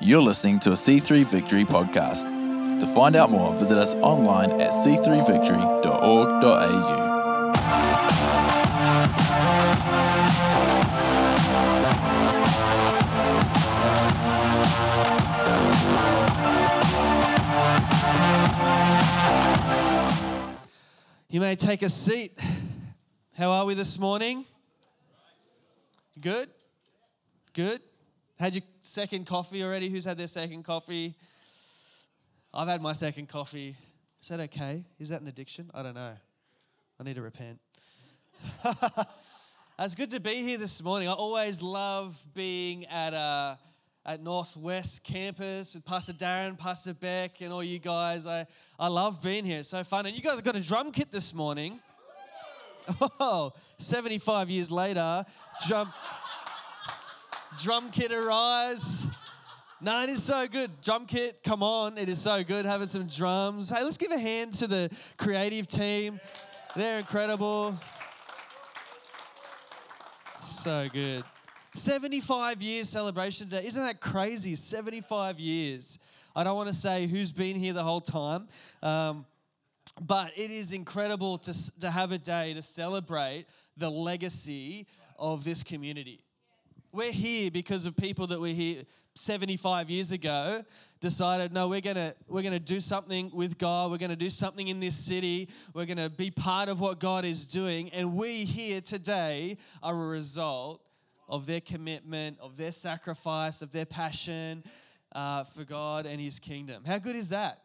You're listening to a C3 Victory podcast. To find out more, visit us online at c3victory.org.au. You may take a seat. How are we this morning? Good? Good? Had your second coffee already? Who's had their second coffee? I've had my second coffee. Is that okay? Is that an addiction? I don't know. I need to repent. it's good to be here this morning. I always love being at uh, at Northwest campus with Pastor Darren, Pastor Beck, and all you guys. I, I love being here. It's so fun. And you guys have got a drum kit this morning. Oh, 75 years later, drum, drum kit arrives. No, it is so good. Drum kit, come on. It is so good having some drums. Hey, let's give a hand to the creative team. They're incredible. So good. 75 years celebration today. Isn't that crazy? 75 years. I don't want to say who's been here the whole time, um, but it is incredible to, to have a day to celebrate the legacy of this community. We're here because of people that were here 75 years ago decided no we're going to we're to do something with God. We're going to do something in this city. We're going to be part of what God is doing. And we here today are a result of their commitment of their sacrifice of their passion uh, for God and his kingdom. How good is that?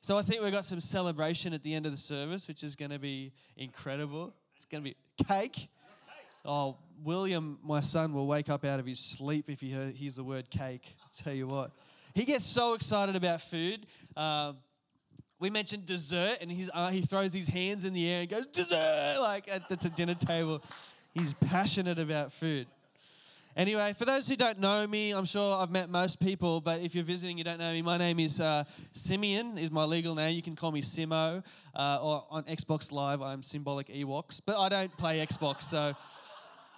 So I think we've got some celebration at the end of the service which is going to be incredible. It's going to be cake. Oh, William, my son, will wake up out of his sleep if he hears the word cake. I'll tell you what. He gets so excited about food. Um, we mentioned dessert, and he's, uh, he throws his hands in the air and goes, dessert, like at the dinner table. He's passionate about food. Anyway, for those who don't know me, I'm sure I've met most people, but if you're visiting, you don't know me. My name is uh, Simeon, is my legal name. You can call me Simo, uh, or on Xbox Live, I'm Symbolic Ewoks, but I don't play Xbox, so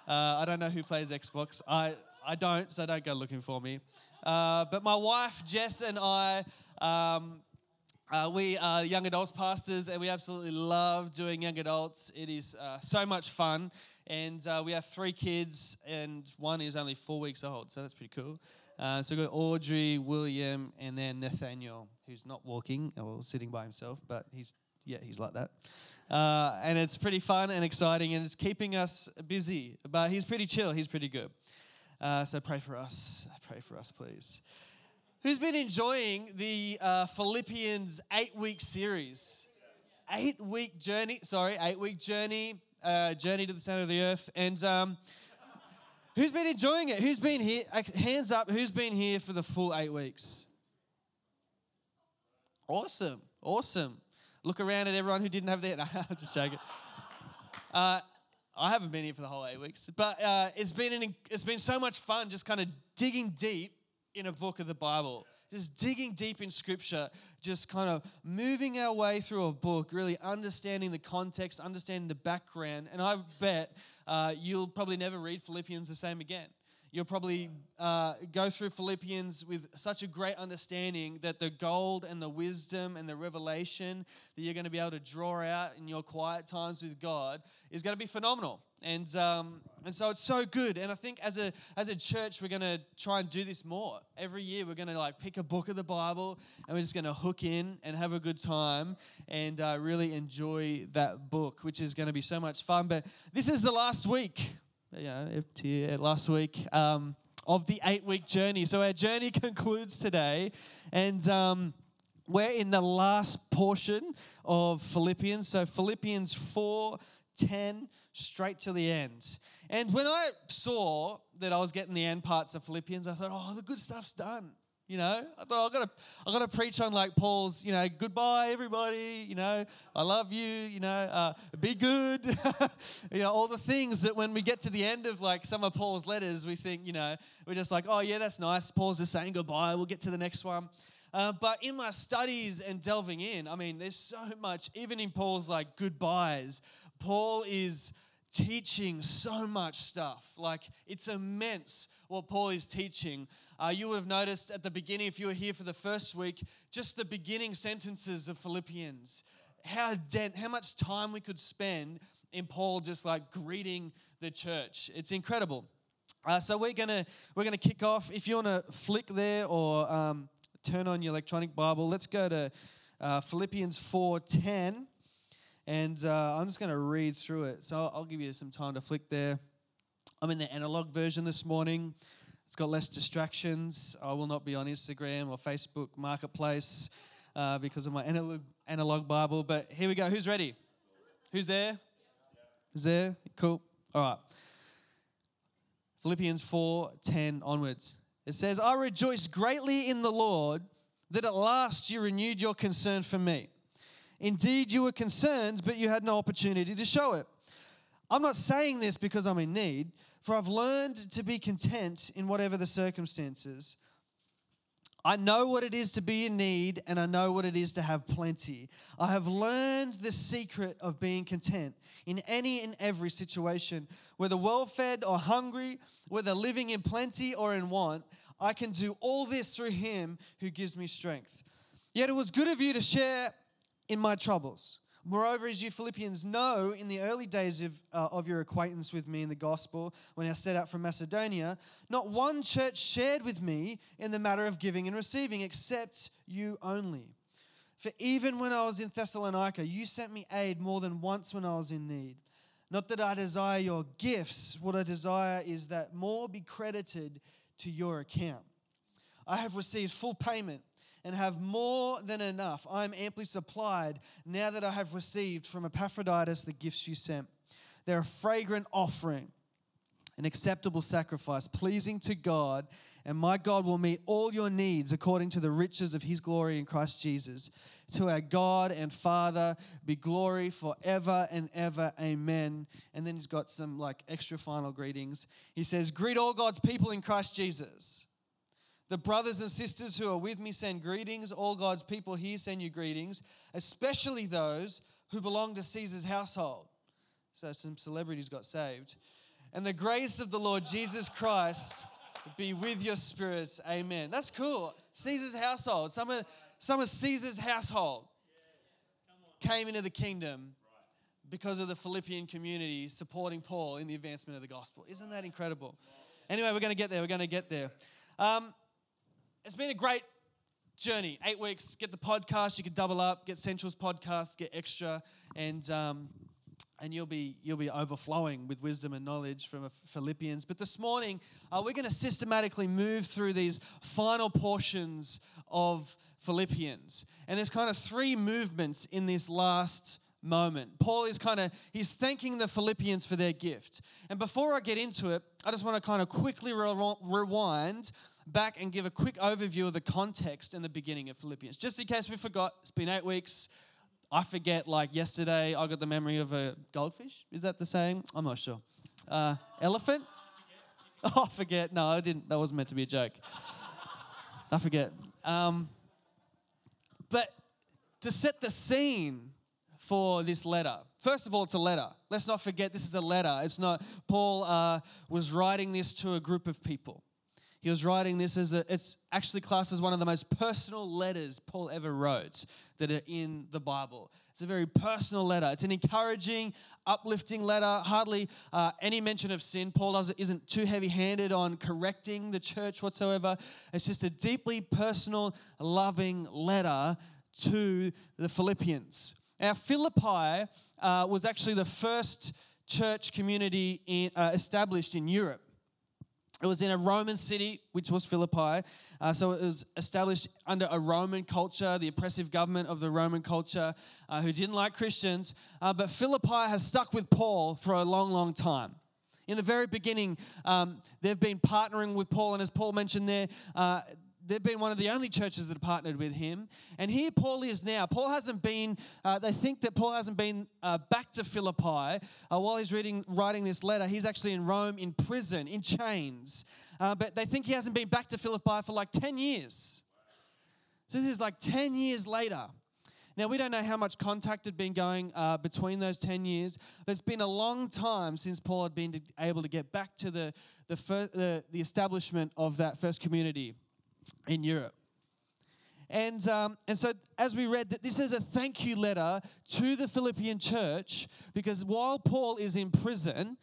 uh, I don't know who plays Xbox. I, I don't, so don't go looking for me. Uh, but my wife, Jess, and I, um, uh, we are young adults pastors, and we absolutely love doing young adults. It is uh, so much fun. And uh, we have three kids, and one is only four weeks old, so that's pretty cool. Uh, so we've got Audrey, William, and then Nathaniel, who's not walking or sitting by himself, but he's, yeah, he's like that. Uh, and it's pretty fun and exciting, and it's keeping us busy. But he's pretty chill, he's pretty good. Uh, so pray for us. Pray for us, please. Who's been enjoying the uh, Philippians eight week series? Eight week journey, sorry, eight week journey, uh, journey to the center of the earth. And um, who's been enjoying it? Who's been here? Hands up, who's been here for the full eight weeks? Awesome, awesome. Look around at everyone who didn't have their. No, I'm just joking. Uh, I haven't been here for the whole eight weeks, but uh, it's been an, it's been so much fun just kind of digging deep in a book of the Bible, just digging deep in Scripture, just kind of moving our way through a book, really understanding the context, understanding the background, and I bet uh, you'll probably never read Philippians the same again. You'll probably uh, go through Philippians with such a great understanding that the gold and the wisdom and the revelation that you're going to be able to draw out in your quiet times with God is going to be phenomenal. And, um, and so it's so good. And I think as a, as a church, we're going to try and do this more. Every year, we're going to like pick a book of the Bible and we're just going to hook in and have a good time and uh, really enjoy that book, which is going to be so much fun. But this is the last week yeah, to you last week um, of the eight week journey. So our journey concludes today, and um, we're in the last portion of Philippians. So Philippians 4 10 straight to the end. And when I saw that I was getting the end parts of Philippians, I thought, oh, the good stuff's done. You know, I thought I gotta, I gotta preach on like Paul's, you know, goodbye everybody. You know, I love you. You know, uh, be good. you know, all the things that when we get to the end of like some of Paul's letters, we think, you know, we're just like, oh yeah, that's nice. Paul's just saying goodbye. We'll get to the next one. Uh, but in my studies and delving in, I mean, there's so much. Even in Paul's like goodbyes, Paul is teaching so much stuff. Like, it's immense what Paul is teaching. Uh, you would have noticed at the beginning, if you were here for the first week, just the beginning sentences of Philippians. How, dent, how much time we could spend in Paul just like greeting the church. It's incredible. Uh, so we're gonna we're gonna kick off. If you want to flick there or um, turn on your electronic Bible, let's go to uh, Philippians four ten, and uh, I'm just gonna read through it. So I'll give you some time to flick there. I'm in the analog version this morning. It's got less distractions. I will not be on Instagram or Facebook Marketplace uh, because of my analog, analog Bible. But here we go. Who's ready? Who's there? Who's there? Cool. All right. Philippians 4 10 onwards. It says, I rejoice greatly in the Lord that at last you renewed your concern for me. Indeed, you were concerned, but you had no opportunity to show it. I'm not saying this because I'm in need, for I've learned to be content in whatever the circumstances. I know what it is to be in need, and I know what it is to have plenty. I have learned the secret of being content in any and every situation, whether well fed or hungry, whether living in plenty or in want. I can do all this through Him who gives me strength. Yet it was good of you to share in my troubles. Moreover, as you Philippians know, in the early days of, uh, of your acquaintance with me in the gospel, when I set out from Macedonia, not one church shared with me in the matter of giving and receiving, except you only. For even when I was in Thessalonica, you sent me aid more than once when I was in need. Not that I desire your gifts, what I desire is that more be credited to your account. I have received full payment and have more than enough. I am amply supplied now that I have received from Epaphroditus the gifts you sent. They're a fragrant offering, an acceptable sacrifice, pleasing to God, and my God will meet all your needs according to the riches of his glory in Christ Jesus. To our God and Father be glory forever and ever. Amen. And then he's got some like extra final greetings. He says, Greet all God's people in Christ Jesus. The brothers and sisters who are with me send greetings. All God's people here send you greetings, especially those who belong to Caesar's household. So some celebrities got saved. And the grace of the Lord Jesus Christ be with your spirits. Amen. That's cool. Caesar's household. Some of, some of Caesar's household came into the kingdom because of the Philippian community supporting Paul in the advancement of the gospel. Isn't that incredible? Anyway, we're going to get there. We're going to get there. Um, it's been a great journey. Eight weeks. Get the podcast. You can double up. Get Central's podcast. Get extra, and um, and you'll be you'll be overflowing with wisdom and knowledge from Philippians. But this morning, uh, we're going to systematically move through these final portions of Philippians, and there's kind of three movements in this last moment. Paul is kind of he's thanking the Philippians for their gift. And before I get into it, I just want to kind of quickly re- rewind back and give a quick overview of the context and the beginning of Philippians. Just in case we forgot, it's been eight weeks. I forget, like yesterday, I got the memory of a goldfish. Is that the saying? I'm not sure. Uh, elephant? Oh, I forget. No, I didn't. That wasn't meant to be a joke. I forget. Um, but to set the scene for this letter, first of all, it's a letter. Let's not forget this is a letter. It's not, Paul uh, was writing this to a group of people. He was writing this as a, it's actually classed as one of the most personal letters Paul ever wrote that are in the Bible. It's a very personal letter. It's an encouraging, uplifting letter. Hardly uh, any mention of sin. Paul doesn't, isn't too heavy handed on correcting the church whatsoever. It's just a deeply personal, loving letter to the Philippians. Now, Philippi uh, was actually the first church community in, uh, established in Europe. It was in a Roman city, which was Philippi. Uh, so it was established under a Roman culture, the oppressive government of the Roman culture, uh, who didn't like Christians. Uh, but Philippi has stuck with Paul for a long, long time. In the very beginning, um, they've been partnering with Paul, and as Paul mentioned there, uh, they've been one of the only churches that have partnered with him. And here Paul is now. Paul hasn't been, uh, they think that Paul hasn't been uh, back to Philippi uh, while he's reading, writing this letter. He's actually in Rome in prison, in chains. Uh, but they think he hasn't been back to Philippi for like 10 years. So this is like 10 years later. Now, we don't know how much contact had been going uh, between those 10 years, it's been a long time since Paul had been able to get back to the, the, the, the establishment of that first community in Europe. And, um, and so, as we read, that this is a thank you letter to the Philippian church because while Paul is in prison,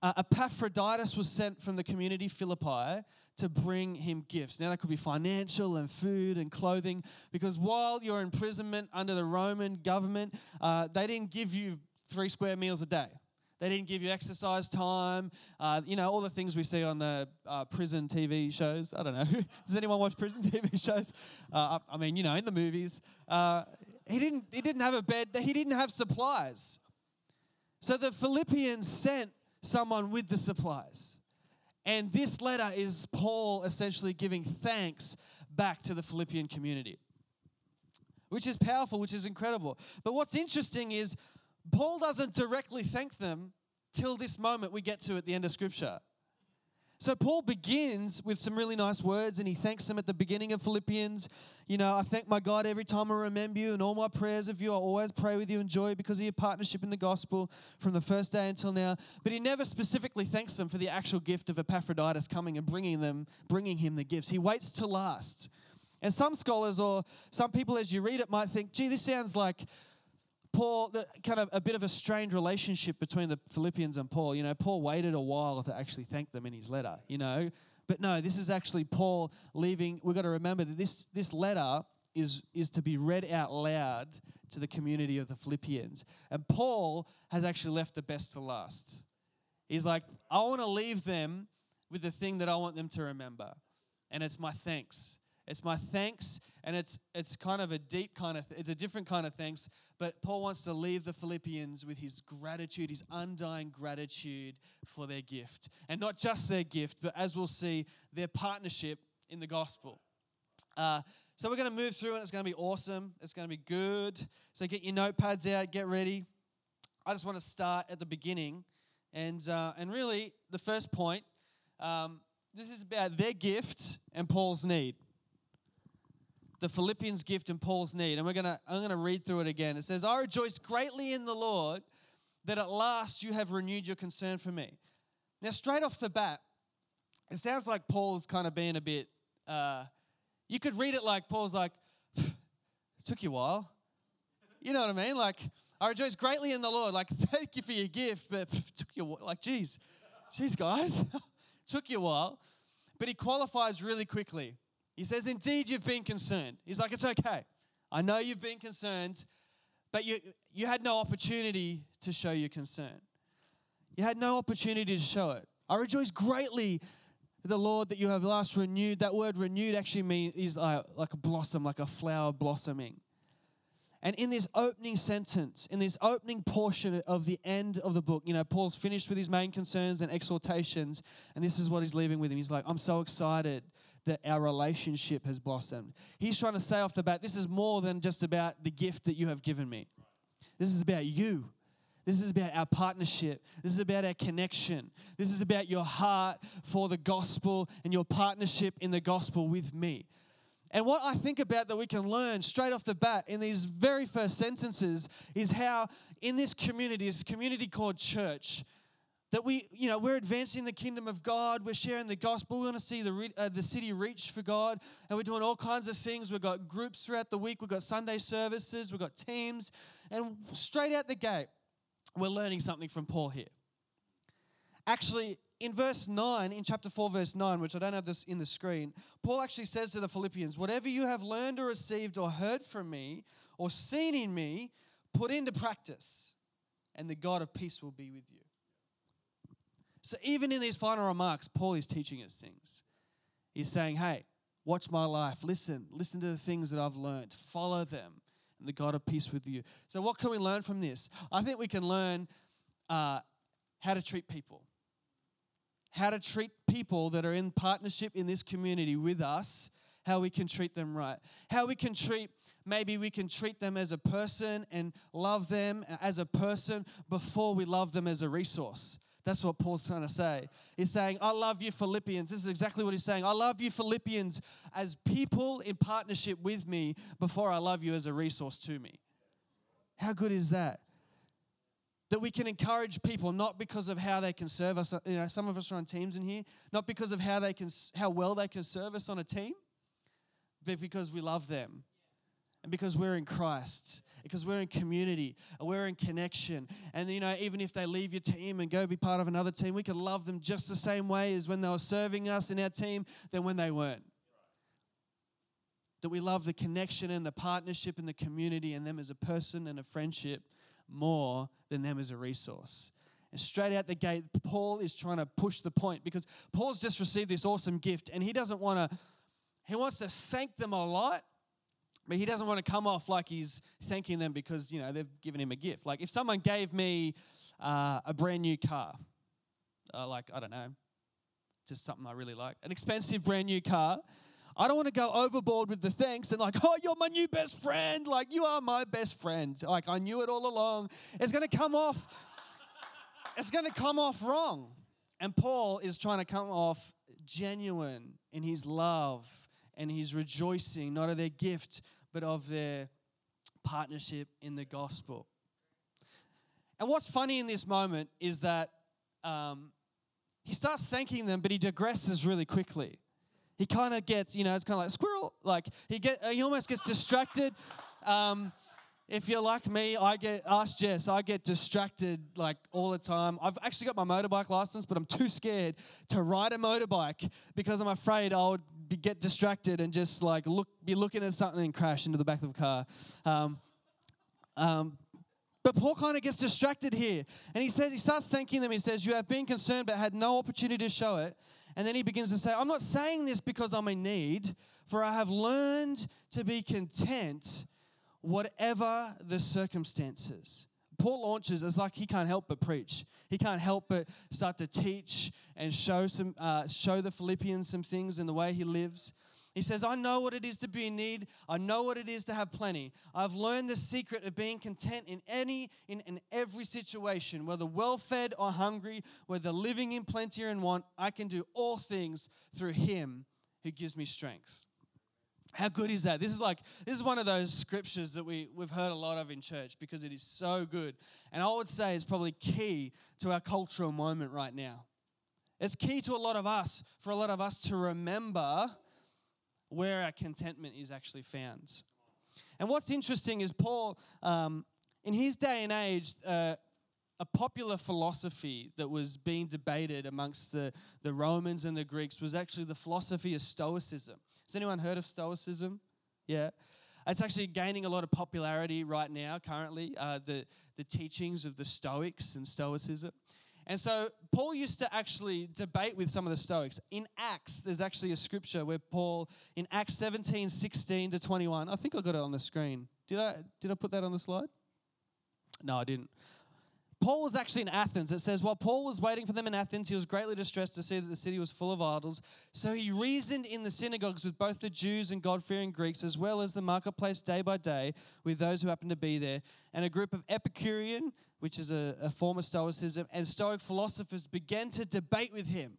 uh, Epaphroditus was sent from the community Philippi to bring him gifts. Now, that could be financial and food and clothing, because while you're in imprisonment under the Roman government, uh, they didn't give you three square meals a day. They didn't give you exercise time, uh, you know, all the things we see on the uh, prison TV shows. I don't know. Does anyone watch prison TV shows? Uh, I mean, you know, in the movies. Uh, he, didn't, he didn't have a bed, he didn't have supplies. So the Philippians sent someone with the supplies. And this letter is Paul essentially giving thanks back to the Philippian community, which is powerful, which is incredible. But what's interesting is Paul doesn't directly thank them till this moment we get to at the end of Scripture. So Paul begins with some really nice words and he thanks them at the beginning of Philippians. You know, I thank my God every time I remember you and all my prayers of you. I always pray with you and joy because of your partnership in the gospel from the first day until now. But he never specifically thanks them for the actual gift of Epaphroditus coming and bringing them, bringing him the gifts. He waits to last. And some scholars or some people as you read it might think, gee, this sounds like Paul, the, kind of a bit of a strained relationship between the Philippians and Paul. You know, Paul waited a while to actually thank them in his letter, you know. But no, this is actually Paul leaving. We've got to remember that this, this letter is, is to be read out loud to the community of the Philippians. And Paul has actually left the best to last. He's like, I want to leave them with the thing that I want them to remember, and it's my thanks. It's my thanks, and it's it's kind of a deep kind of it's a different kind of thanks. But Paul wants to leave the Philippians with his gratitude, his undying gratitude for their gift, and not just their gift, but as we'll see, their partnership in the gospel. Uh, so we're going to move through, and it's going to be awesome. It's going to be good. So get your notepads out, get ready. I just want to start at the beginning, and uh, and really the first point. Um, this is about their gift and Paul's need the Philippians gift and Paul's need. And we're gonna I'm gonna read through it again. It says, I rejoice greatly in the Lord that at last you have renewed your concern for me. Now, straight off the bat, it sounds like Paul's kind of being a bit uh, you could read it like Paul's like, it took you a while. You know what I mean? Like, I rejoice greatly in the Lord. Like, thank you for your gift, but took you like, geez, geez, guys, took you a while. But he qualifies really quickly. He says, Indeed, you've been concerned. He's like, It's okay. I know you've been concerned, but you, you had no opportunity to show your concern. You had no opportunity to show it. I rejoice greatly, the Lord, that you have last renewed. That word renewed actually means is like, like a blossom, like a flower blossoming. And in this opening sentence, in this opening portion of the end of the book, you know, Paul's finished with his main concerns and exhortations, and this is what he's leaving with him. He's like, I'm so excited that our relationship has blossomed. He's trying to say off the bat, this is more than just about the gift that you have given me. This is about you. This is about our partnership. This is about our connection. This is about your heart for the gospel and your partnership in the gospel with me. And what I think about that we can learn straight off the bat in these very first sentences is how in this community, this community called church, that we, you know, we're advancing the kingdom of God. We're sharing the gospel. We want to see the, uh, the city reach for God. And we're doing all kinds of things. We've got groups throughout the week. We've got Sunday services. We've got teams. And straight out the gate, we're learning something from Paul here. Actually, in verse 9, in chapter 4, verse 9, which I don't have this in the screen, Paul actually says to the Philippians, Whatever you have learned or received or heard from me or seen in me, put into practice, and the God of peace will be with you. So even in these final remarks, Paul is teaching us things. He's saying, hey, watch my life. Listen, listen to the things that I've learned. Follow them, and the God of peace with you. So, what can we learn from this? I think we can learn uh, how to treat people, how to treat people that are in partnership in this community with us, how we can treat them right, how we can treat maybe we can treat them as a person and love them as a person before we love them as a resource. That's what Paul's trying to say. He's saying, I love you, Philippians. This is exactly what he's saying. I love you, Philippians, as people in partnership with me before I love you as a resource to me. How good is that? That we can encourage people not because of how they can serve us. You know, some of us are on teams in here, not because of how they can, how well they can serve us on a team, but because we love them and because we're in Christ, because we're in community, we're in connection. And you know, even if they leave your team and go be part of another team, we can love them just the same way as when they were serving us in our team than when they weren't. That we love the connection and the partnership and the community and them as a person and a friendship more than them as a resource. And straight out the gate, Paul is trying to push the point because Paul's just received this awesome gift and he doesn't want to, he wants to thank them a lot but he doesn't want to come off like he's thanking them because, you know, they've given him a gift. Like if someone gave me uh, a brand new car, uh, like, I don't know, just something I really like, an expensive brand new car, I don't want to go overboard with the thanks and like, oh, you're my new best friend. Like, you are my best friend. Like, I knew it all along. It's going to come off, it's going to come off wrong. And Paul is trying to come off genuine in his love and he's rejoicing not of their gift, but of their partnership in the gospel. And what's funny in this moment is that um, he starts thanking them, but he digresses really quickly. He kind of gets, you know, it's kind of like squirrel. Like he get, he almost gets distracted. Um, if you're like me, I get, ask Jess, I get distracted like all the time. I've actually got my motorbike license, but I'm too scared to ride a motorbike because I'm afraid I would get distracted and just like look, be looking at something and crash into the back of the car. Um, um, but Paul kind of gets distracted here. And he says, he starts thanking them. He says, You have been concerned but had no opportunity to show it. And then he begins to say, I'm not saying this because I'm in need, for I have learned to be content whatever the circumstances. Paul launches, it's like he can't help but preach. He can't help but start to teach and show some, uh, show the Philippians some things in the way he lives. He says, I know what it is to be in need. I know what it is to have plenty. I've learned the secret of being content in any, in, in every situation, whether well fed or hungry, whether living in plenty or in want. I can do all things through him who gives me strength. How good is that? This is like this is one of those scriptures that we we've heard a lot of in church because it is so good. And I would say it's probably key to our cultural moment right now. It's key to a lot of us, for a lot of us to remember where our contentment is actually found. And what's interesting is Paul, um, in his day and age, uh, a popular philosophy that was being debated amongst the, the Romans and the Greeks was actually the philosophy of Stoicism. Has anyone heard of Stoicism? Yeah. It's actually gaining a lot of popularity right now, currently, uh, the, the teachings of the Stoics and Stoicism. And so Paul used to actually debate with some of the Stoics. In Acts, there's actually a scripture where Paul, in Acts 17, 16 to 21, I think I got it on the screen. Did I, did I put that on the slide? No, I didn't. Paul was actually in Athens. It says, while Paul was waiting for them in Athens, he was greatly distressed to see that the city was full of idols. So he reasoned in the synagogues with both the Jews and God fearing Greeks, as well as the marketplace day by day with those who happened to be there. And a group of Epicurean, which is a, a form of Stoicism, and Stoic philosophers began to debate with him.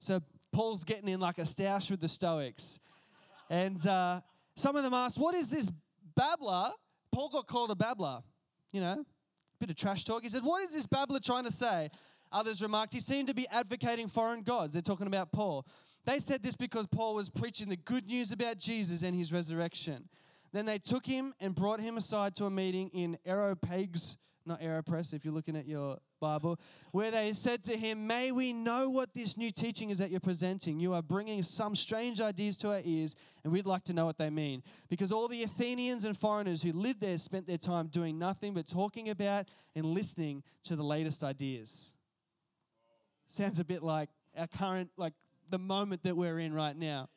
So Paul's getting in like a stoush with the Stoics. And uh, some of them asked, What is this babbler? Paul got called a babbler, you know, bit of trash talk. He said, What is this babbler trying to say? Others remarked, He seemed to be advocating foreign gods. They're talking about Paul. They said this because Paul was preaching the good news about Jesus and his resurrection. Then they took him and brought him aside to a meeting in Areopagus, not Aeropress if you're looking at your Bible, where they said to him, May we know what this new teaching is that you're presenting. You are bringing some strange ideas to our ears, and we'd like to know what they mean. Because all the Athenians and foreigners who lived there spent their time doing nothing but talking about and listening to the latest ideas. Sounds a bit like our current, like the moment that we're in right now.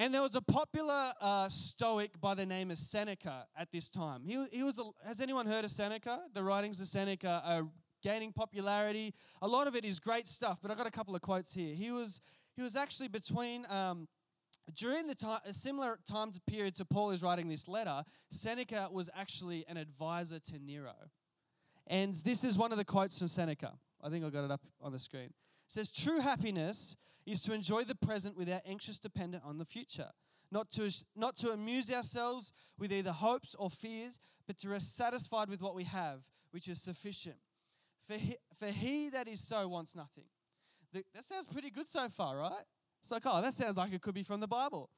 And there was a popular uh, Stoic by the name of Seneca at this time. He, he was. A, has anyone heard of Seneca? The writings of Seneca are gaining popularity. A lot of it is great stuff, but I've got a couple of quotes here. He was. He was actually between. Um, during the time, a similar time period to Paul is writing this letter, Seneca was actually an advisor to Nero. And this is one of the quotes from Seneca. I think I got it up on the screen. Says, True happiness is to enjoy the present without anxious dependence on the future. Not to, not to amuse ourselves with either hopes or fears, but to rest satisfied with what we have, which is sufficient. For he, for he that is so wants nothing. The, that sounds pretty good so far, right? It's like, oh, that sounds like it could be from the Bible.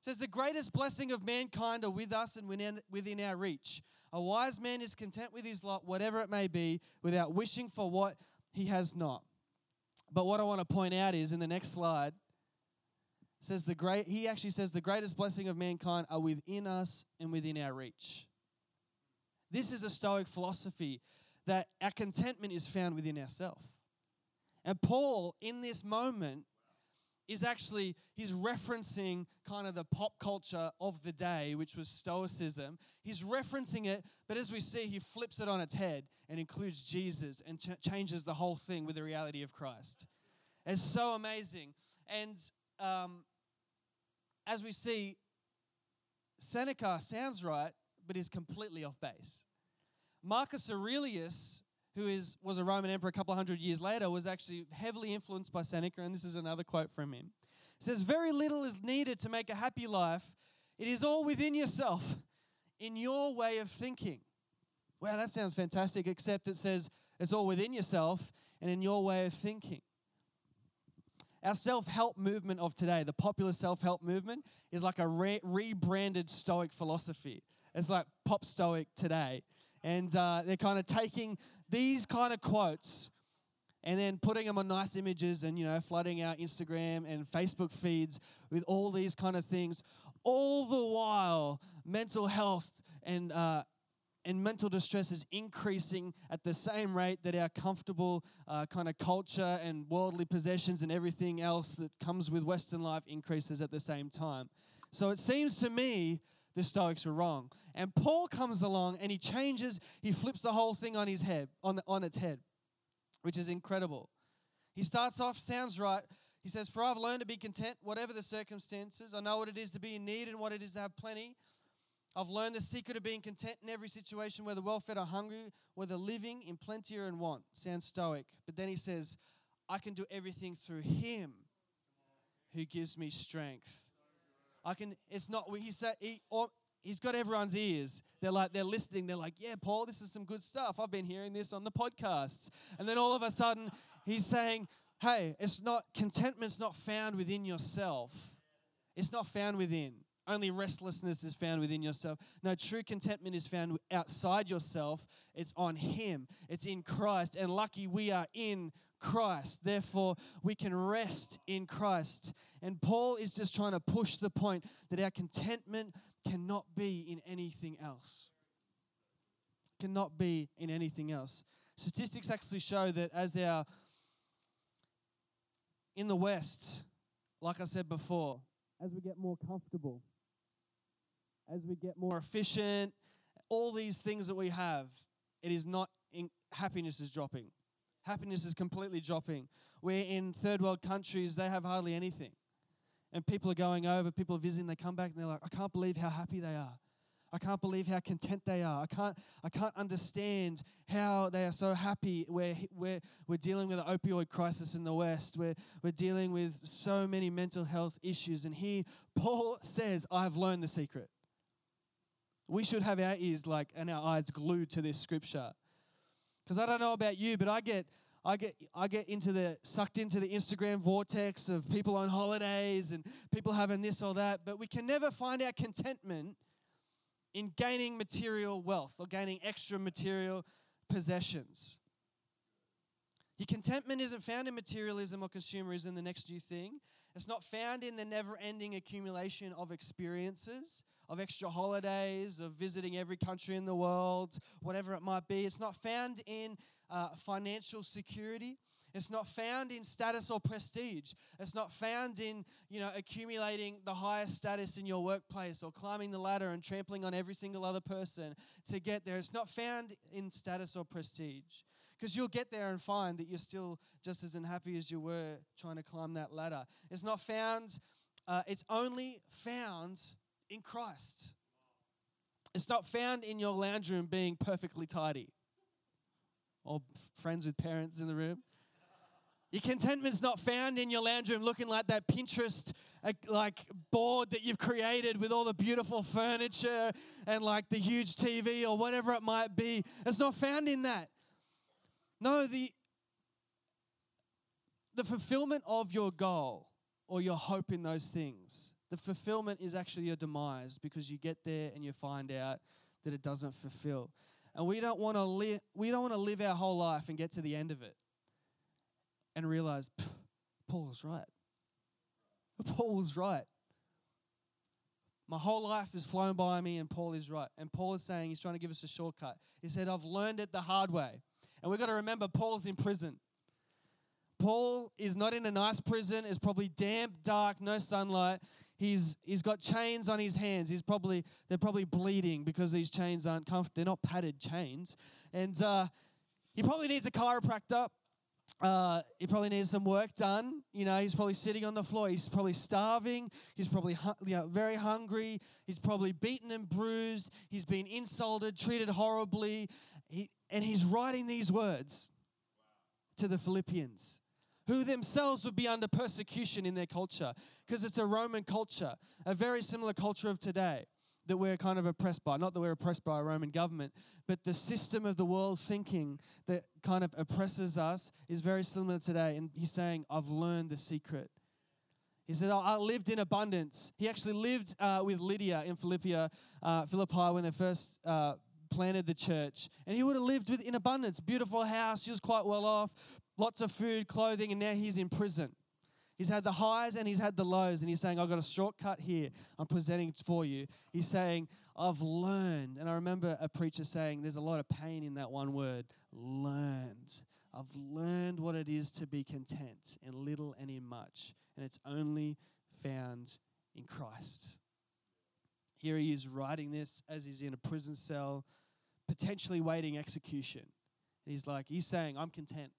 It says, The greatest blessing of mankind are with us and within, within our reach. A wise man is content with his lot, whatever it may be, without wishing for what he has not. But what I want to point out is in the next slide, says the great he actually says the greatest blessing of mankind are within us and within our reach. This is a stoic philosophy that our contentment is found within ourselves. And Paul in this moment is actually he's referencing kind of the pop culture of the day which was stoicism. He's referencing it but as we see he flips it on its head and includes jesus and ch- changes the whole thing with the reality of christ. It's so amazing. And um, as we see seneca sounds right but is completely off base. Marcus aurelius who is, was a Roman emperor a couple hundred years later, was actually heavily influenced by Seneca, and this is another quote from him. It says, Very little is needed to make a happy life. It is all within yourself, in your way of thinking. Wow, that sounds fantastic, except it says it's all within yourself and in your way of thinking. Our self help movement of today, the popular self help movement, is like a re- rebranded Stoic philosophy. It's like pop Stoic today. And uh, they're kind of taking these kind of quotes and then putting them on nice images and you know flooding our instagram and facebook feeds with all these kind of things all the while mental health and uh, and mental distress is increasing at the same rate that our comfortable uh, kind of culture and worldly possessions and everything else that comes with western life increases at the same time. So it seems to me the Stoics were wrong. And Paul comes along and he changes, he flips the whole thing on his head, on, the, on its head, which is incredible. He starts off, sounds right. He says, For I've learned to be content, whatever the circumstances. I know what it is to be in need and what it is to have plenty. I've learned the secret of being content in every situation, whether well fed or hungry, whether living in plenty or in want. Sounds stoic. But then he says, I can do everything through him who gives me strength. I can, it's not, he said, he, or, he's got everyone's ears. They're like, they're listening. They're like, yeah, Paul, this is some good stuff. I've been hearing this on the podcasts. And then all of a sudden, he's saying, hey, it's not, contentment's not found within yourself. It's not found within. Only restlessness is found within yourself. No, true contentment is found outside yourself. It's on Him, it's in Christ. And lucky we are in Christ. Therefore, we can rest in Christ. And Paul is just trying to push the point that our contentment cannot be in anything else. Cannot be in anything else. Statistics actually show that as our, in the West, like I said before, as we get more comfortable, as we get more efficient, all these things that we have, it is not, in, happiness is dropping happiness is completely dropping. We're in third world countries, they have hardly anything. And people are going over, people are visiting, they come back and they're like, I can't believe how happy they are. I can't believe how content they are. I can't, I can't understand how they are so happy. We're, we're, we're dealing with an opioid crisis in the West. We're, we're dealing with so many mental health issues. And here, Paul says, I've learned the secret. We should have our ears like and our eyes glued to this scripture. Because I don't know about you, but I get I get I get into the sucked into the Instagram vortex of people on holidays and people having this or that, but we can never find our contentment in gaining material wealth or gaining extra material possessions. Your contentment isn't found in materialism or consumerism, the next new thing. It's not found in the never ending accumulation of experiences, of extra holidays, of visiting every country in the world, whatever it might be. It's not found in uh, financial security. It's not found in status or prestige. It's not found in, you know, accumulating the highest status in your workplace or climbing the ladder and trampling on every single other person to get there. It's not found in status or prestige. Because you'll get there and find that you're still just as unhappy as you were trying to climb that ladder. It's not found, uh, it's only found in Christ. It's not found in your lounge room being perfectly tidy. or friends with parents in the room. Your contentment's not found in your lounge room looking like that Pinterest uh, like board that you've created with all the beautiful furniture and like the huge TV or whatever it might be. It's not found in that. No, the the fulfillment of your goal or your hope in those things, the fulfillment is actually your demise because you get there and you find out that it doesn't fulfill. And we don't want to live we don't want to live our whole life and get to the end of it and realize Paul was right. Paul was right. My whole life has flown by me, and Paul is right. And Paul is saying he's trying to give us a shortcut. He said, I've learned it the hard way. And we've got to remember, Paul's in prison. Paul is not in a nice prison. It's probably damp, dark, no sunlight. He's, he's got chains on his hands. He's probably, they're probably bleeding because these chains aren't comfortable. They're not padded chains. And uh, he probably needs a chiropractor uh, he probably needs some work done. You know, he's probably sitting on the floor. He's probably starving. He's probably you know, very hungry. He's probably beaten and bruised. He's been insulted, treated horribly. He, and he's writing these words to the Philippians, who themselves would be under persecution in their culture, because it's a Roman culture, a very similar culture of today that we're kind of oppressed by. Not that we're oppressed by a Roman government, but the system of the world thinking that kind of oppresses us is very similar today. And he's saying, I've learned the secret. He said, I lived in abundance. He actually lived uh, with Lydia in Philippia, uh, Philippi when they first uh, planted the church. And he would have lived with, in abundance. Beautiful house. She was quite well off. Lots of food, clothing. And now he's in prison. He's had the highs and he's had the lows, and he's saying, I've got a shortcut here I'm presenting for you. He's saying, I've learned. And I remember a preacher saying, There's a lot of pain in that one word learned. I've learned what it is to be content in little and in much, and it's only found in Christ. Here he is writing this as he's in a prison cell, potentially waiting execution. And he's like, He's saying, I'm content.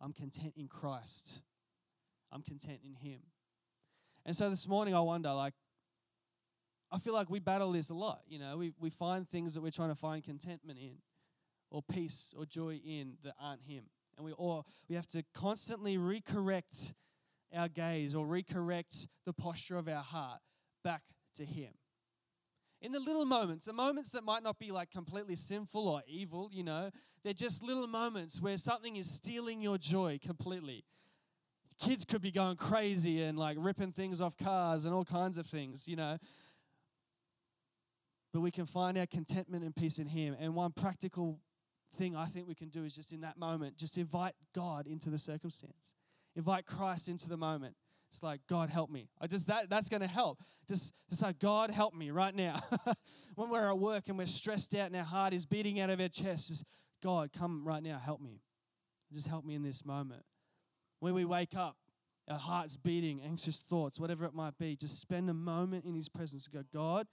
I'm content in Christ. I'm content in Him. And so this morning, I wonder, like, I feel like we battle this a lot. You know, we, we find things that we're trying to find contentment in, or peace or joy in that aren't Him. And we, or we have to constantly recorrect our gaze or recorrect the posture of our heart back to Him. In the little moments, the moments that might not be like completely sinful or evil, you know, they're just little moments where something is stealing your joy completely kids could be going crazy and like ripping things off cars and all kinds of things, you know. But we can find our contentment and peace in Him. And one practical thing I think we can do is just in that moment, just invite God into the circumstance, invite Christ into the moment. It's like, God, help me. I just that that's to help. Just, just like, God, help me right now. when we're at work and we're stressed out and our heart is beating out of our chest, just God, come right now, help me. Just help me in this moment. When we wake up, our hearts beating, anxious thoughts, whatever it might be, just spend a moment in His presence. Go, God,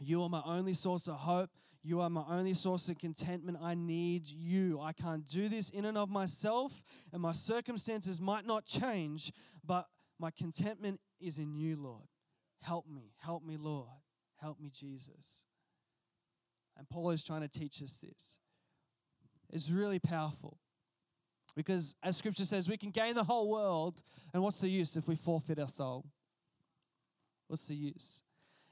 you are my only source of hope. You are my only source of contentment. I need you. I can't do this in and of myself, and my circumstances might not change, but my contentment is in you, Lord. Help me. Help me, Lord. Help me, Jesus. And Paul is trying to teach us this. It's really powerful. Because as scripture says, we can gain the whole world, and what's the use if we forfeit our soul? What's the use?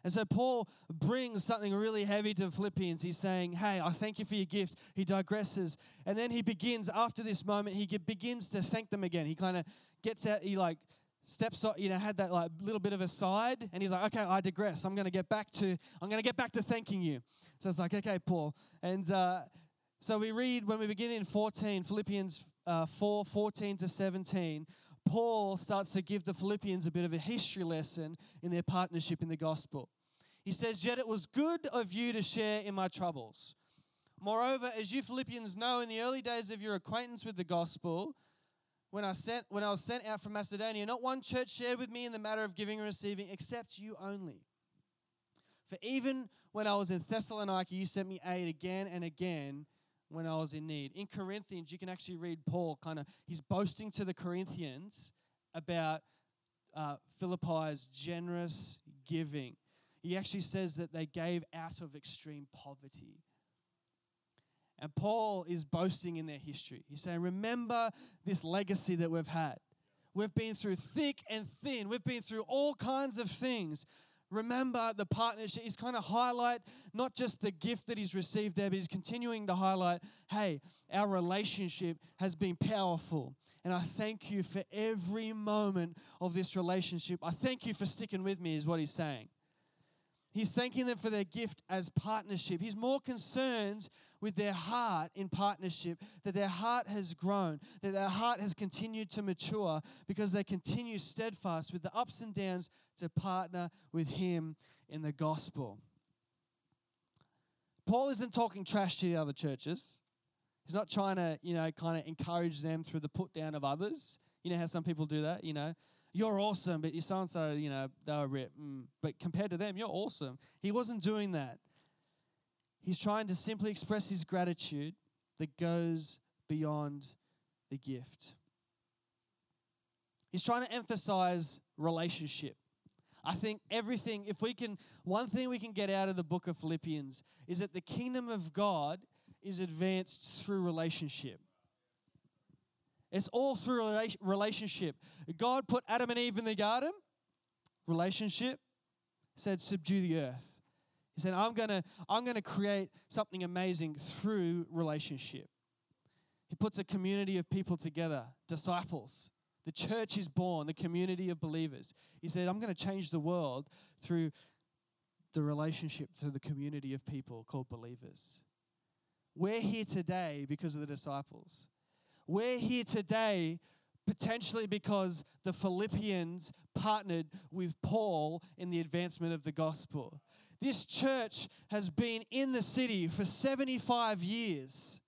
And so Paul brings something really heavy to Philippians. He's saying, Hey, I thank you for your gift. He digresses. And then he begins, after this moment, he begins to thank them again. He kind of gets out, he like steps up, you know had that like little bit of a side and he's like okay i digress i'm going to get back to i'm going to get back to thanking you so it's like okay paul and uh, so we read when we begin in 14 philippians uh, 4 14 to 17, Paul starts to give the Philippians a bit of a history lesson in their partnership in the gospel. He says, Yet it was good of you to share in my troubles. Moreover, as you Philippians know, in the early days of your acquaintance with the gospel, when I, sent, when I was sent out from Macedonia, not one church shared with me in the matter of giving and receiving, except you only. For even when I was in Thessalonica, you sent me aid again and again when I was in need. In Corinthians, you can actually read Paul kind of, he's boasting to the Corinthians about uh, Philippi's generous giving. He actually says that they gave out of extreme poverty. And Paul is boasting in their history. He's saying, Remember this legacy that we've had. We've been through thick and thin, we've been through all kinds of things. Remember the partnership. He's kind of highlight not just the gift that he's received there, but he's continuing to highlight hey, our relationship has been powerful. And I thank you for every moment of this relationship. I thank you for sticking with me, is what he's saying. He's thanking them for their gift as partnership. He's more concerned with their heart in partnership, that their heart has grown, that their heart has continued to mature because they continue steadfast with the ups and downs to partner with Him in the gospel. Paul isn't talking trash to the other churches. He's not trying to, you know, kind of encourage them through the put down of others. You know how some people do that, you know? You're awesome, but you so and so, you know, they were rip. Mm. But compared to them, you're awesome. He wasn't doing that. He's trying to simply express his gratitude that goes beyond the gift. He's trying to emphasize relationship. I think everything, if we can, one thing we can get out of the book of Philippians is that the kingdom of God is advanced through relationship. It's all through relationship. God put Adam and Eve in the garden, relationship, said, subdue the earth. He said, I'm gonna, I'm gonna create something amazing through relationship. He puts a community of people together, disciples. The church is born, the community of believers. He said, I'm going to change the world through the relationship, through the community of people called believers. We're here today because of the disciples. We're here today potentially because the Philippians partnered with Paul in the advancement of the gospel. This church has been in the city for 75 years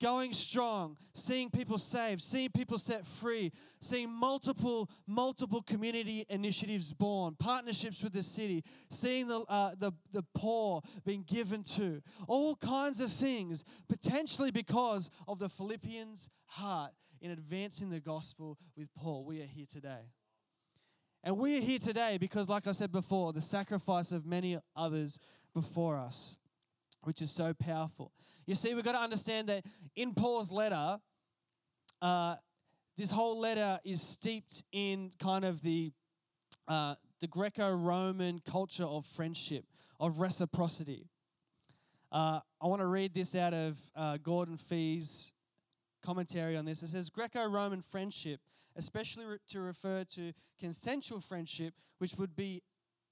going strong, seeing people saved, seeing people set free, seeing multiple, multiple community initiatives born, partnerships with the city, seeing the, uh, the, the poor being given to, all kinds of things, potentially because of the Philippians' heart in advancing the gospel with Paul. We are here today. And we are here today because, like I said before, the sacrifice of many others before us, which is so powerful. You see, we've got to understand that in Paul's letter, uh, this whole letter is steeped in kind of the uh, the Greco-Roman culture of friendship, of reciprocity. Uh, I want to read this out of uh, Gordon Fee's commentary on this. It says Greco-Roman friendship, especially to refer to consensual friendship, which would be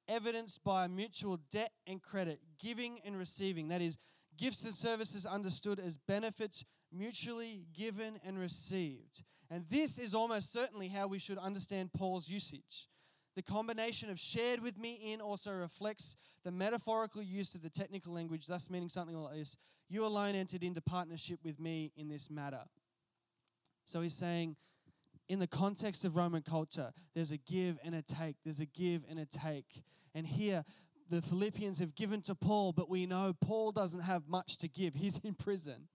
evidenced by a mutual debt and credit, giving and receiving. That is, Gifts and services understood as benefits mutually given and received. And this is almost certainly how we should understand Paul's usage. The combination of shared with me in also reflects the metaphorical use of the technical language, thus meaning something like this You alone entered into partnership with me in this matter. So he's saying, in the context of Roman culture, there's a give and a take. There's a give and a take. And here, the Philippians have given to Paul, but we know Paul doesn't have much to give. He's in prison.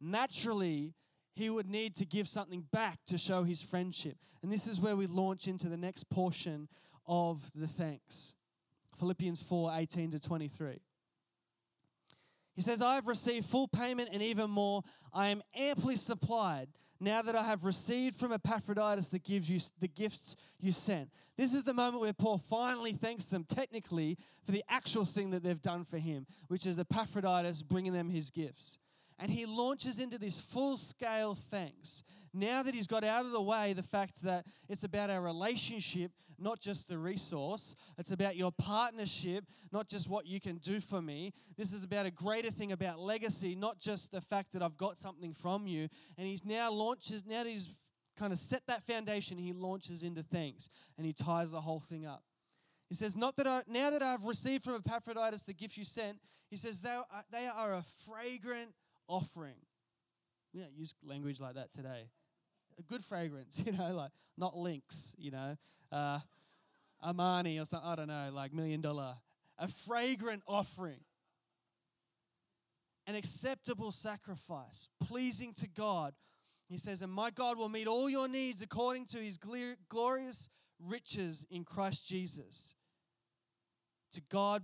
Naturally, he would need to give something back to show his friendship. And this is where we launch into the next portion of the thanks. Philippians 4 18 to 23. He says, I have received full payment and even more. I am amply supplied now that I have received from Epaphroditus the, gives you, the gifts you sent. This is the moment where Paul finally thanks them technically for the actual thing that they've done for him, which is Epaphroditus bringing them his gifts and he launches into this full scale thanks. Now that he's got out of the way the fact that it's about our relationship, not just the resource, it's about your partnership, not just what you can do for me. This is about a greater thing about legacy, not just the fact that I've got something from you. And he's now launches, now that he's kind of set that foundation, he launches into thanks and he ties the whole thing up. He says, Not that I, now that I've received from Epaphroditus the gift you sent, he says, they are, they are a fragrant offering. We don't use language like that today. A good fragrance, you know, like not Lynx, you know, uh, Armani or something, I don't know, like million dollar. A fragrant offering. An acceptable sacrifice, pleasing to God. He says, And my God will meet all your needs according to his glorious riches in Christ Jesus. To God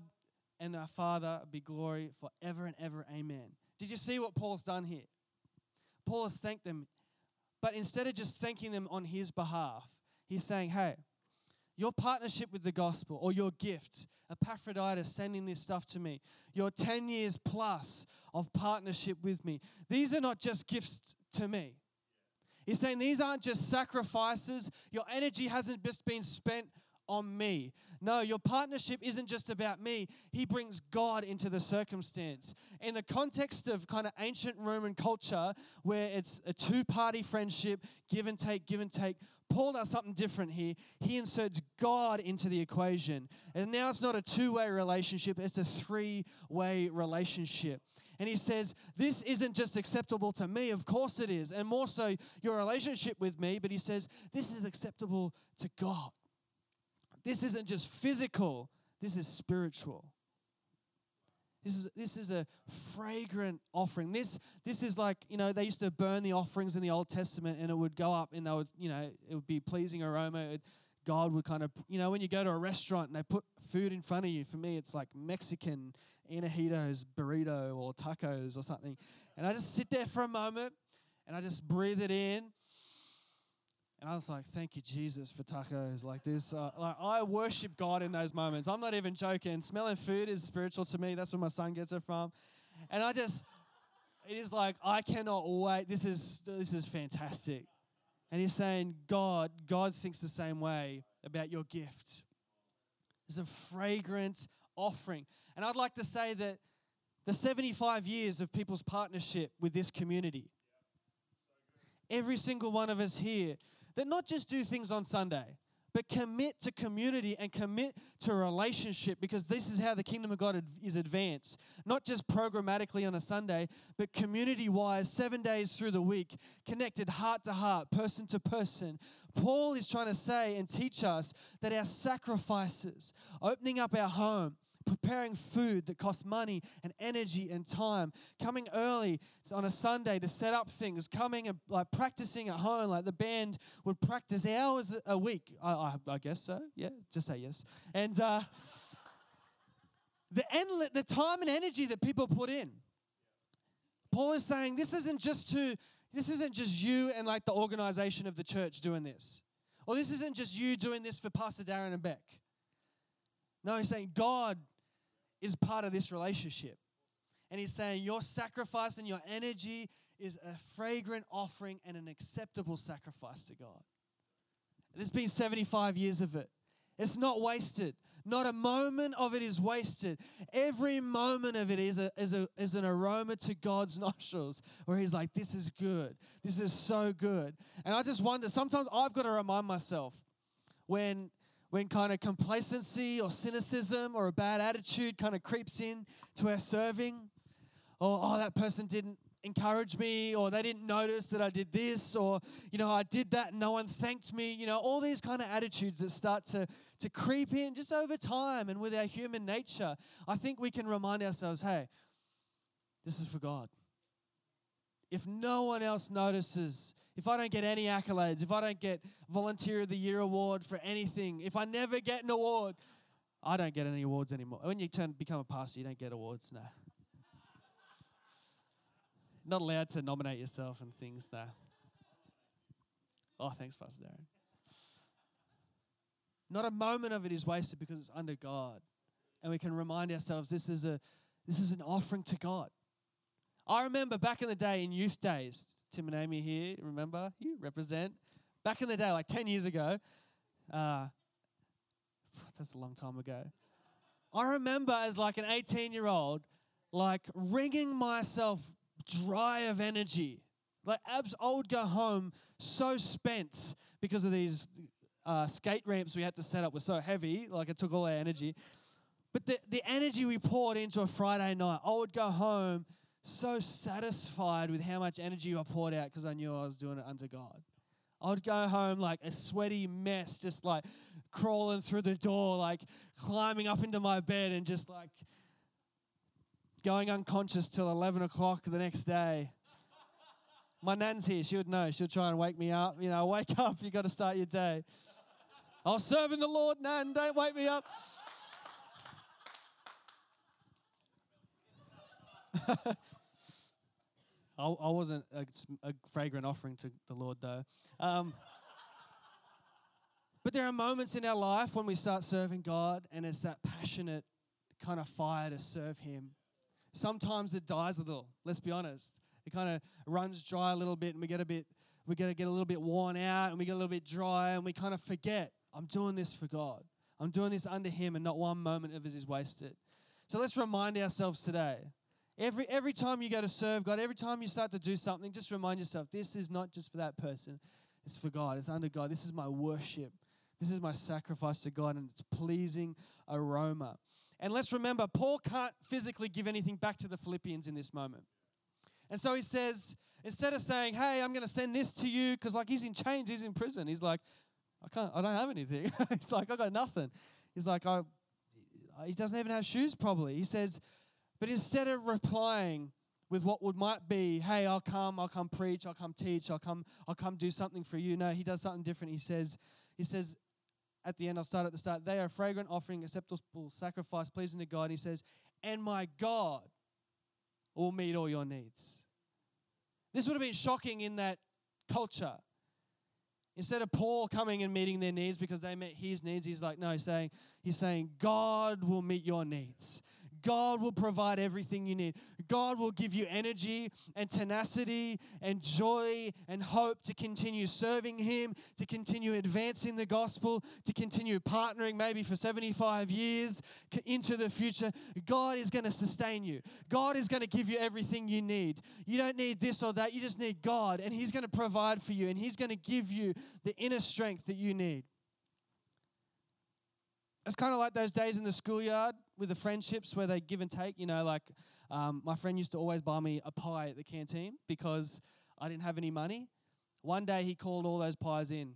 and our Father be glory forever and ever. Amen. Did you see what Paul's done here? Paul has thanked them, but instead of just thanking them on his behalf, he's saying, hey, your partnership with the gospel or your gift, Epaphroditus sending this stuff to me, your 10 years plus of partnership with me, these are not just gifts to me. He's saying these aren't just sacrifices. Your energy hasn't just been spent on me. No, your partnership isn't just about me. He brings God into the circumstance. In the context of kind of ancient Roman culture, where it's a two party friendship, give and take, give and take, Paul does something different here. He inserts God into the equation. And now it's not a two way relationship, it's a three way relationship. And he says, This isn't just acceptable to me. Of course it is. And more so, your relationship with me. But he says, This is acceptable to God. This isn't just physical, this is spiritual. This is, this is a fragrant offering. This, this is like, you know, they used to burn the offerings in the Old Testament and it would go up and they would, you know, it would be pleasing aroma. It, God would kind of, you know, when you go to a restaurant and they put food in front of you, for me, it's like Mexican antojitos, burrito, or tacos or something. And I just sit there for a moment and I just breathe it in and I was like, thank you, Jesus, for tacos like this. Uh, like I worship God in those moments. I'm not even joking. Smelling food is spiritual to me. That's where my son gets it from. And I just, it is like, I cannot wait. This is, this is fantastic. And he's saying, God, God thinks the same way about your gift. It's a fragrant offering. And I'd like to say that the 75 years of people's partnership with this community, every single one of us here that not just do things on Sunday, but commit to community and commit to relationship because this is how the kingdom of God is advanced. Not just programmatically on a Sunday, but community wise, seven days through the week, connected heart to heart, person to person. Paul is trying to say and teach us that our sacrifices, opening up our home, preparing food that costs money and energy and time, coming early on a Sunday to set up things, coming and like practicing at home, like the band would practice hours a week. I, I, I guess so. Yeah, just say yes. And uh, the endless, the time and energy that people put in. Paul is saying this isn't just to this isn't just you and like the organization of the church doing this. Or this isn't just you doing this for Pastor Darren and Beck. No, he's saying God is part of this relationship. And he's saying, Your sacrifice and your energy is a fragrant offering and an acceptable sacrifice to God. And there's been 75 years of it. It's not wasted. Not a moment of it is wasted. Every moment of it is, a, is, a, is an aroma to God's nostrils where He's like, This is good. This is so good. And I just wonder, sometimes I've got to remind myself when when kind of complacency or cynicism or a bad attitude kind of creeps in to our serving, or oh, that person didn't encourage me, or they didn't notice that I did this, or you know, I did that and no one thanked me, you know, all these kind of attitudes that start to, to creep in just over time and with our human nature, I think we can remind ourselves, hey, this is for God. If no one else notices, if I don't get any accolades, if I don't get Volunteer of the Year award for anything, if I never get an award, I don't get any awards anymore. When you turn become a pastor, you don't get awards now. Not allowed to nominate yourself and things now. Oh, thanks, Pastor Darren. Not a moment of it is wasted because it's under God. And we can remind ourselves this is a this is an offering to God. I remember back in the day in youth days, Tim and Amy here, remember? You represent. Back in the day, like 10 years ago, uh, that's a long time ago. I remember as like an 18 year old, like wringing myself dry of energy. Like abs, I would go home so spent because of these uh, skate ramps we had to set up were so heavy, like it took all our energy. But the, the energy we poured into a Friday night, I would go home so satisfied with how much energy I poured out because I knew I was doing it unto God. I would go home like a sweaty mess, just like crawling through the door, like climbing up into my bed and just like going unconscious till 11 o'clock the next day. My nan's here. She would know. She'll try and wake me up. You know, wake up. You got to start your day. I was serving the Lord, Nan. Don't wake me up. I, I wasn't a, a, fragrant offering to the Lord, though. Um, but there are moments in our life when we start serving God, and it's that passionate kind of fire to serve Him. Sometimes it dies a little, let's be honest. It kind of runs dry a little bit, and we get a bit, we get to get a little bit worn out, and we get a little bit dry, and we kind of forget, I'm doing this for God. I'm doing this under Him, and not one moment of it is wasted. So let's remind ourselves today. Every, every time you go to serve God, every time you start to do something, just remind yourself this is not just for that person, it's for God, it's under God. This is my worship. This is my sacrifice to God, and it's pleasing aroma. And let's remember, Paul can't physically give anything back to the Philippians in this moment. And so he says, instead of saying, hey, I'm going to send this to you, because like he's in chains, he's in prison. He's like, I can't, I don't have anything. he's like, I got nothing. He's like, I, he doesn't even have shoes probably. He says, but instead of replying with what would might be, hey, I'll come, I'll come preach, I'll come teach, I'll come, I'll come do something for you. No, he does something different. He says, he says, at the end, I'll start at the start. They are a fragrant offering, acceptable sacrifice, pleasing to God. He says, and my God will meet all your needs. This would have been shocking in that culture. Instead of Paul coming and meeting their needs because they met his needs, he's like, no, he's saying, he's saying, God will meet your needs. God will provide everything you need. God will give you energy and tenacity and joy and hope to continue serving Him, to continue advancing the gospel, to continue partnering maybe for 75 years into the future. God is going to sustain you. God is going to give you everything you need. You don't need this or that, you just need God, and He's going to provide for you, and He's going to give you the inner strength that you need. It's kind of like those days in the schoolyard with the friendships where they give and take. You know, like um, my friend used to always buy me a pie at the canteen because I didn't have any money. One day he called all those pies in.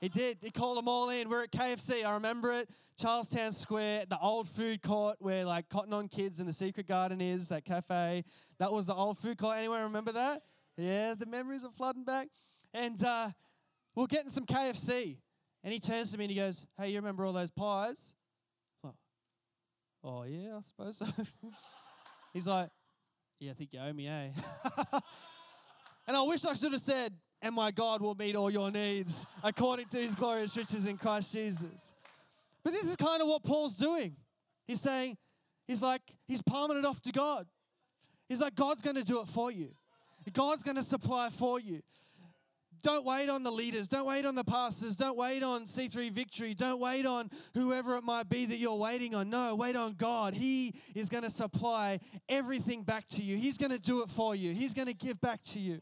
he did. He called them all in. We're at KFC. I remember it. Charlestown Square, the old food court where like Cotton On Kids and the Secret Garden is, that cafe. That was the old food court. Anyone remember that? Yeah, the memories are flooding back. And uh, we're getting some KFC. And he turns to me and he goes, Hey, you remember all those pies? Oh, yeah, I suppose so. He's like, Yeah, I think you owe me, eh? and I wish I should have said, And my God will meet all your needs according to his glorious riches in Christ Jesus. But this is kind of what Paul's doing. He's saying, He's like, He's palming it off to God. He's like, God's going to do it for you. God's going to supply for you. Don't wait on the leaders. Don't wait on the pastors. Don't wait on C3 Victory. Don't wait on whoever it might be that you're waiting on. No, wait on God. He is going to supply everything back to you. He's going to do it for you. He's going to give back to you.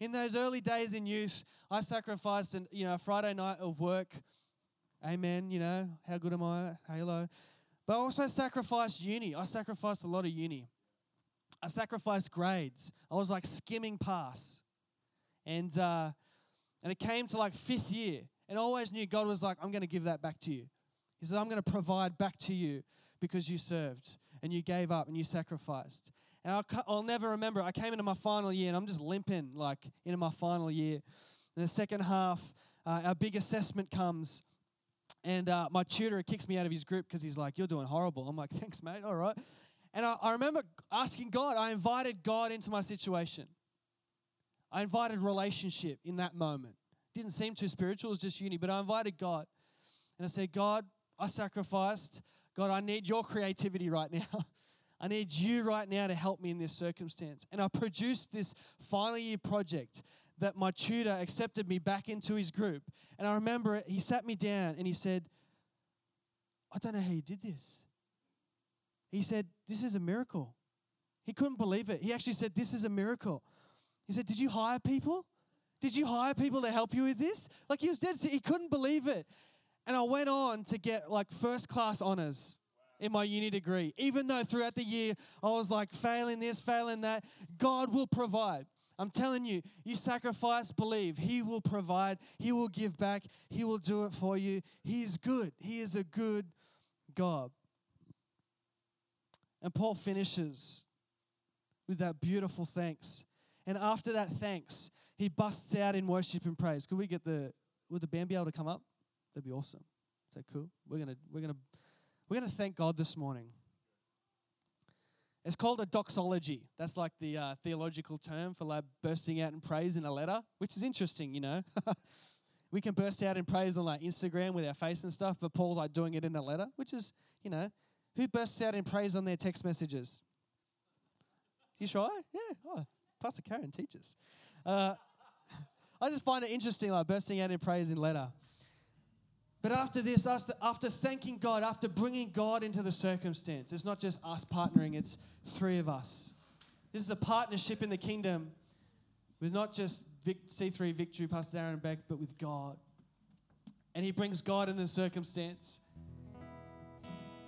In those early days in youth, I sacrificed an, you know, a Friday night of work. Amen. You know, how good am I? Halo. But I also sacrificed uni. I sacrificed a lot of uni. I sacrificed grades. I was like skimming past. And uh, and it came to like fifth year. And I always knew God was like, I'm going to give that back to you. He said, I'm going to provide back to you because you served and you gave up and you sacrificed. And I'll, I'll never remember. I came into my final year and I'm just limping like into my final year. In the second half, uh, our big assessment comes. And uh, my tutor kicks me out of his group because he's like, You're doing horrible. I'm like, Thanks, mate. All right. And I, I remember asking God, I invited God into my situation. I invited relationship in that moment. Didn't seem too spiritual, it was just uni, but I invited God. And I said, God, I sacrificed. God, I need your creativity right now. I need you right now to help me in this circumstance. And I produced this final year project that my tutor accepted me back into his group. And I remember it, he sat me down and he said, I don't know how you did this. He said, This is a miracle. He couldn't believe it. He actually said, This is a miracle. He said, Did you hire people? Did you hire people to help you with this? Like he was dead. He couldn't believe it. And I went on to get like first class honors in my uni degree. Even though throughout the year I was like failing this, failing that, God will provide. I'm telling you, you sacrifice, believe. He will provide, He will give back, He will do it for you. He is good. He is a good God. And Paul finishes with that beautiful thanks. And after that thanks, he busts out in worship and praise. Could we get the would the band be able to come up? That'd be awesome. Is that cool? We're gonna we're gonna we're gonna thank God this morning. It's called a doxology. That's like the uh, theological term for like bursting out in praise in a letter, which is interesting, you know. we can burst out in praise on like Instagram with our face and stuff, but Paul's like doing it in a letter, which is, you know, who bursts out in praise on their text messages? You try? Yeah. Oh, Pastor Karen teaches. Uh, I just find it interesting, like bursting out in praise in letter. But after this, after thanking God, after bringing God into the circumstance, it's not just us partnering, it's three of us. This is a partnership in the kingdom with not just C3 Victory, Pastor Aaron Beck, but with God. And he brings God in the circumstance.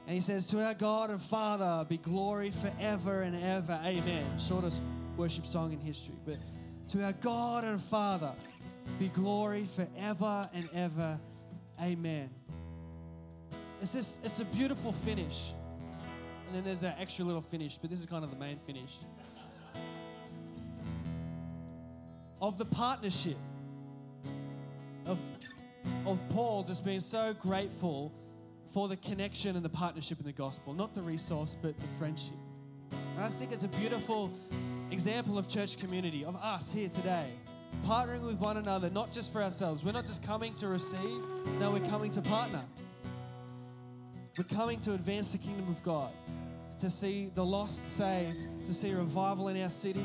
And he says, To our God and Father be glory forever and ever. Amen. Shortest worship song in history. But to our God and Father be glory forever and ever. Amen. It's just, it's a beautiful finish. And then there's an extra little finish, but this is kind of the main finish. Of the partnership of, of Paul just being so grateful for the connection and the partnership in the gospel, not the resource, but the friendship. And I just think it's a beautiful example of church community, of us here today partnering with one another, not just for ourselves. We're not just coming to receive, no, we're coming to partner. We're coming to advance the kingdom of God, to see the lost saved, to see revival in our city,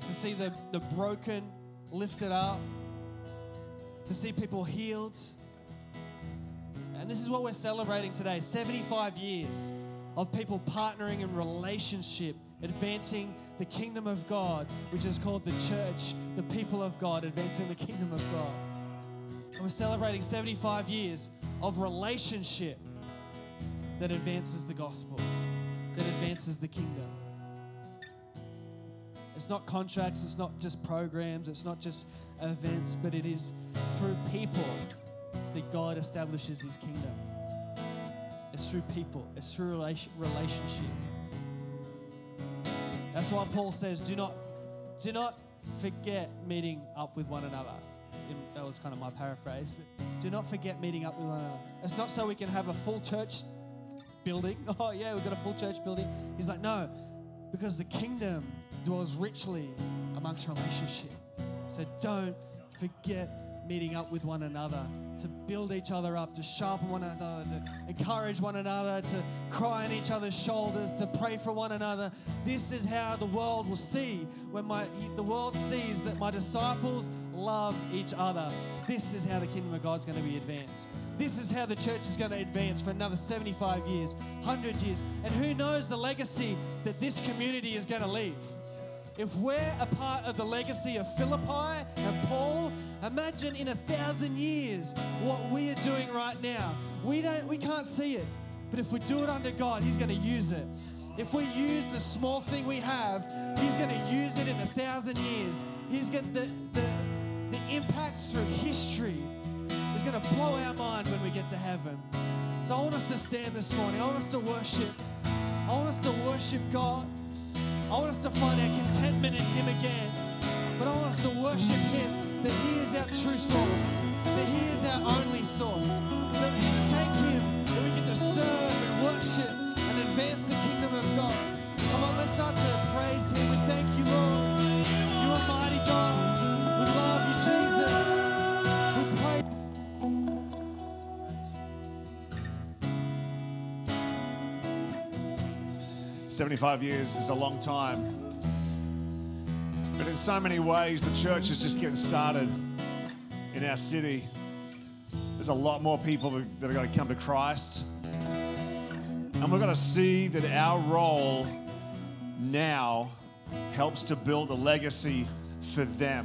to see the, the broken lifted up, to see people healed. And this is what we're celebrating today 75 years of people partnering in relationship, advancing the kingdom of God, which is called the church, the people of God, advancing the kingdom of God. And we're celebrating 75 years of relationship that advances the gospel, that advances the kingdom. It's not contracts, it's not just programs, it's not just events, but it is through people that God establishes his kingdom. It's through people, it's through relationship. That's why Paul says, do not, do not forget meeting up with one another. That was kind of my paraphrase, but do not forget meeting up with one another. It's not so we can have a full church building. Oh, yeah, we've got a full church building. He's like, no, because the kingdom dwells richly amongst relationship. So don't forget meeting up with one another, to build each other up, to sharpen one another, to encourage one another, to cry on each other's shoulders, to pray for one another. This is how the world will see when my the world sees that my disciples love each other. This is how the kingdom of God's going to be advanced. This is how the church is going to advance for another 75 years, 100 years. And who knows the legacy that this community is going to leave. If we're a part of the legacy of Philippi and Paul, imagine in a thousand years what we are doing right now. We don't we can't see it. But if we do it under God, He's going to use it. If we use the small thing we have, He's going to use it in a thousand years. He's going the, the, the impacts through history is going to blow our mind when we get to heaven. So I want us to stand this morning. I want us to worship. I want us to worship God. I want us to find our contentment in Him again. But I want us to worship Him that He is our true source, that He is our only source. That we thank Him that we get to serve and worship and advance the kingdom of God. Come on, let's start to praise Him. We thank you, Lord. You are mighty God. We love you, Jesus. 75 years is a long time. In so many ways, the church is just getting started in our city. There's a lot more people that, that are going to come to Christ. And we're going to see that our role now helps to build a legacy for them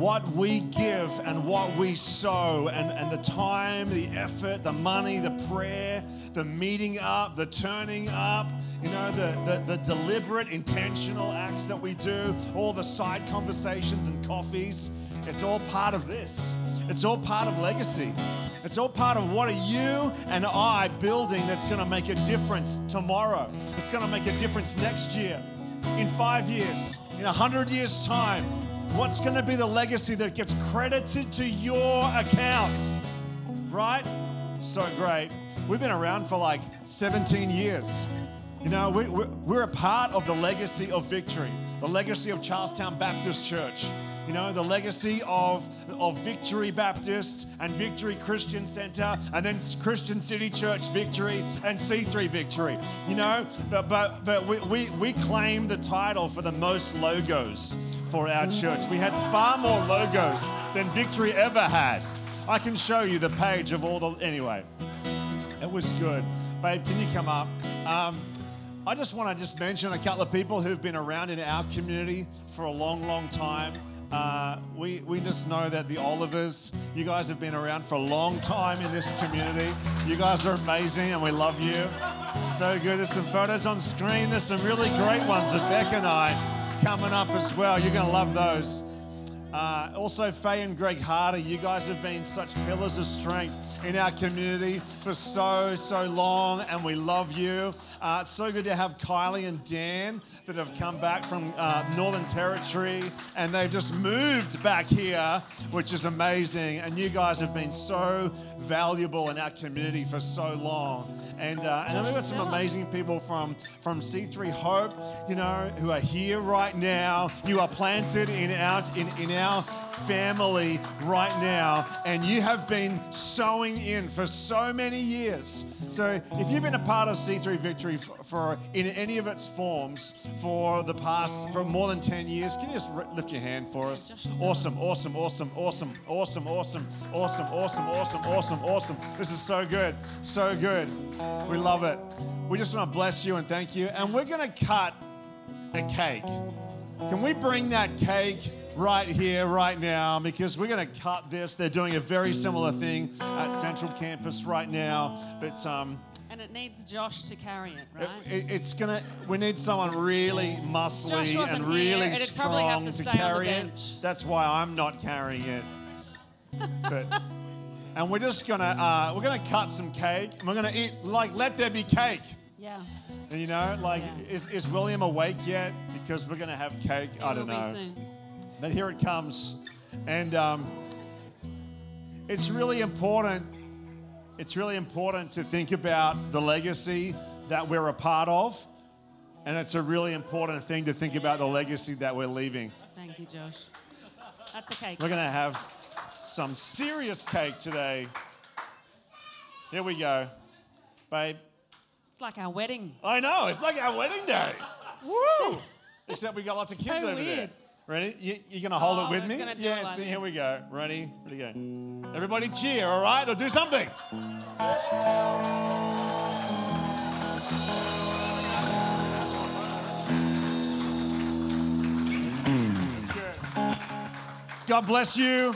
what we give and what we sow, and, and the time, the effort, the money, the prayer, the meeting up, the turning up, you know, the, the, the deliberate, intentional acts that we do, all the side conversations and coffees, it's all part of this. It's all part of legacy. It's all part of what are you and I building that's going to make a difference tomorrow. It's going to make a difference next year, in five years, in a hundred years' time. What's going to be the legacy that gets credited to your account? Right? So great. We've been around for like 17 years. You know, we, we're, we're a part of the legacy of victory, the legacy of Charlestown Baptist Church. You know, the legacy of, of Victory Baptist and Victory Christian Center, and then Christian City Church Victory and C3 Victory. You know, but, but, but we, we, we claim the title for the most logos for our church. We had far more logos than Victory ever had. I can show you the page of all the. Anyway, it was good. Babe, can you come up? Um, I just want to just mention a couple of people who've been around in our community for a long, long time. Uh, we, we just know that the Olivers, you guys have been around for a long time in this community. You guys are amazing and we love you. So good. There's some photos on screen. There's some really great ones of Beck and I coming up as well. You're going to love those. Uh, also, Faye and Greg Harder, you guys have been such pillars of strength in our community for so, so long, and we love you. Uh, it's so good to have Kylie and Dan that have come back from uh, Northern Territory, and they've just moved back here, which is amazing. And you guys have been so valuable in our community for so long. And, uh, and then we've got some amazing people from, from C3 Hope, you know, who are here right now. You are planted in our, in, in our family right now, and you have been sowing in for so many years. So if you've been a part of C3 Victory for, for in any of its forms for the past, for more than 10 years, can you just lift your hand for us? Awesome, awesome, awesome, awesome, awesome, awesome, awesome, awesome, awesome, awesome, awesome. This is so good, so good. We love it. We just want to bless you and thank you. And we're going to cut a cake. Can we bring that cake right here, right now, because we're going to cut this. They're doing a very similar thing at Central Campus right now. But um, and it needs Josh to carry it, right? It, it, it's gonna. We need someone really muscly and really here, strong to, to carry it. That's why I'm not carrying it. but and we're just gonna uh, we're gonna cut some cake and we're gonna eat like let there be cake. Yeah. And you know, like yeah. is, is William awake yet? Because we're gonna have cake. He I don't know. But here it comes, and um, it's really important. It's really important to think about the legacy that we're a part of, and it's a really important thing to think about the legacy that we're leaving. Thank you, Josh. That's a cake. We're gonna have some serious cake today. Here we go. Babe. It's like our wedding. I know, it's like our wedding day. Woo! Except we got lots of kids so over weird. there. Ready? You, you gonna hold Oh, it with me? yeah, see, here we go. Ready? Ready, go. Everybody cheer, all right? Or do something. That's good. God bless you.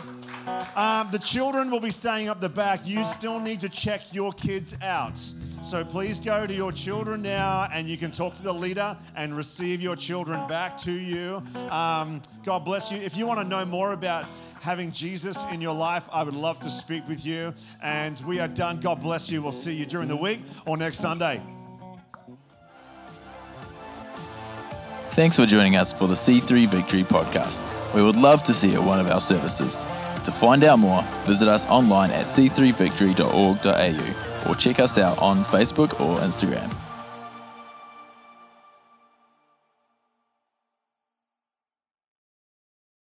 Um, the children will be staying up the back. You still need to check your kids out. So please go to your children now and you can talk to the leader and receive your children back to you. Um, God bless you. If you want to know more about having Jesus in your life, I would love to speak with you. And we are done. God bless you. We'll see you during the week or next Sunday. Thanks for joining us for the C3 Victory podcast. We would love to see you at one of our services. To find out more, visit us online at c3victory.org.au or check us out on Facebook or Instagram.